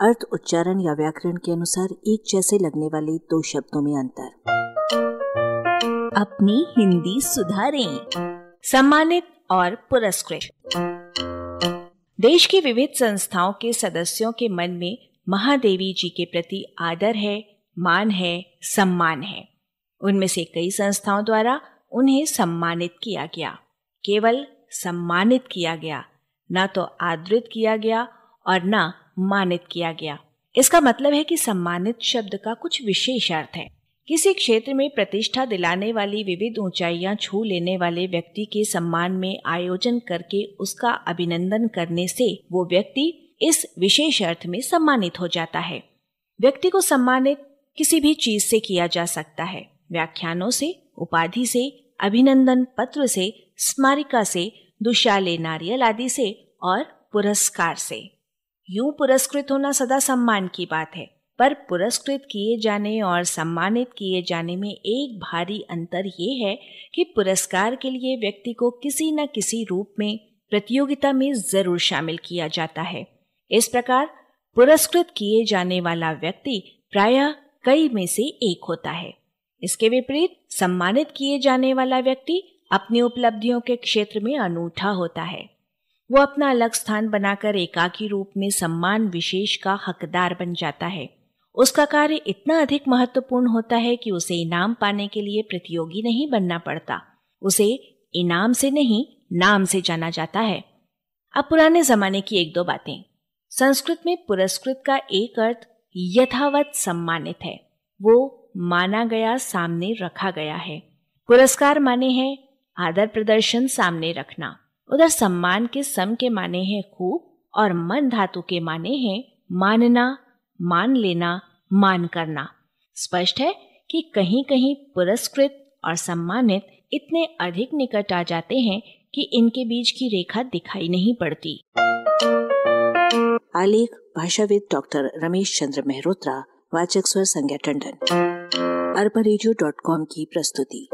अर्थ, उच्चारण या व्याकरण के अनुसार एक जैसे लगने वाले दो शब्दों में अंतर। अपनी हिंदी सुधारें। सम्मानित और पुरस्कृत। देश की विविध संस्थाओं के सदस्यों के मन में महादेवी जी के प्रति आदर है, मान है, सम्मान है। उनमें से कई संस्थाओं द्वारा उन्हें सम्मानित किया गया। केवल सम्मानित किया गया, न तो आदृत किया गया और न मानित किया गया। इसका मतलब है कि सम्मानित शब्द का कुछ विशेष अर्थ है। किसी क्षेत्र में प्रतिष्ठा दिलाने वाली विविध ऊंचाइयाँ छू लेने वाले व्यक्ति के सम्मान में आयोजन करके उसका अभिनंदन करने से वो व्यक्ति इस विशेष अर्थ में सम्मानित हो जाता है। व्यक्ति को सम्मानित किसी भी चीज़ से किया जा सकता है। व्याख्यानों से, उपाधि से, अभिनंदन पत्र से, स्मारिका से, दुशाले नारियल आदि से और पुरस्कार से। यूँ पुरस्कृत होना सदा सम्मान की बात है, पर पुरस्कृत किए जाने और सम्मानित किए जाने में एक भारी अंतर ये है कि पुरस्कार के लिए व्यक्ति को किसी न किसी रूप में प्रतियोगिता में ज़रूर शामिल किया जाता है। इस प्रकार पुरस्कृत किए जाने वाला व्यक्ति प्रायः कई में से एक होता है। इसके विपरीत सम्मानित किए जाने वाला व्यक्ति अपनी उपलब्धियों के क्षेत्र में अनूठा होता है। वो अपना अलग स्थान बनाकर एकाकी रूप में सम्मान विशेष का हकदार बन जाता है। उसका कार्य इतना अधिक महत्वपूर्ण होता है कि उसे इनाम पाने के लिए प्रतियोगी नहीं बनना पड़ता। उसे इनाम से नहीं, नाम से जाना जाता है। अब पुराने जमाने की एक दो बातें। संस्कृत में पुरस्कृत का एक अर्थ यथावत सम्मानित है। वो माना गया, सामने रखा गया है। पुरस्कार माने हैं आदर प्रदर्शन, सामने रखना। उधर सम्मान के सम के माने हैं खूब और मन धातु के माने हैं मानना, मान लेना, मान करना। स्पष्ट है कि कहीं कहीं पुरस्कृत और सम्मानित इतने अधिक निकट आ जाते हैं कि इनके बीच की रेखा दिखाई नहीं पड़ती। आलेख, भाषाविद डॉक्टर रमेश चंद्र मेहरोत्रा, वाचक स्वर संज्ञा टंडन। अरबा की प्रस्तुति।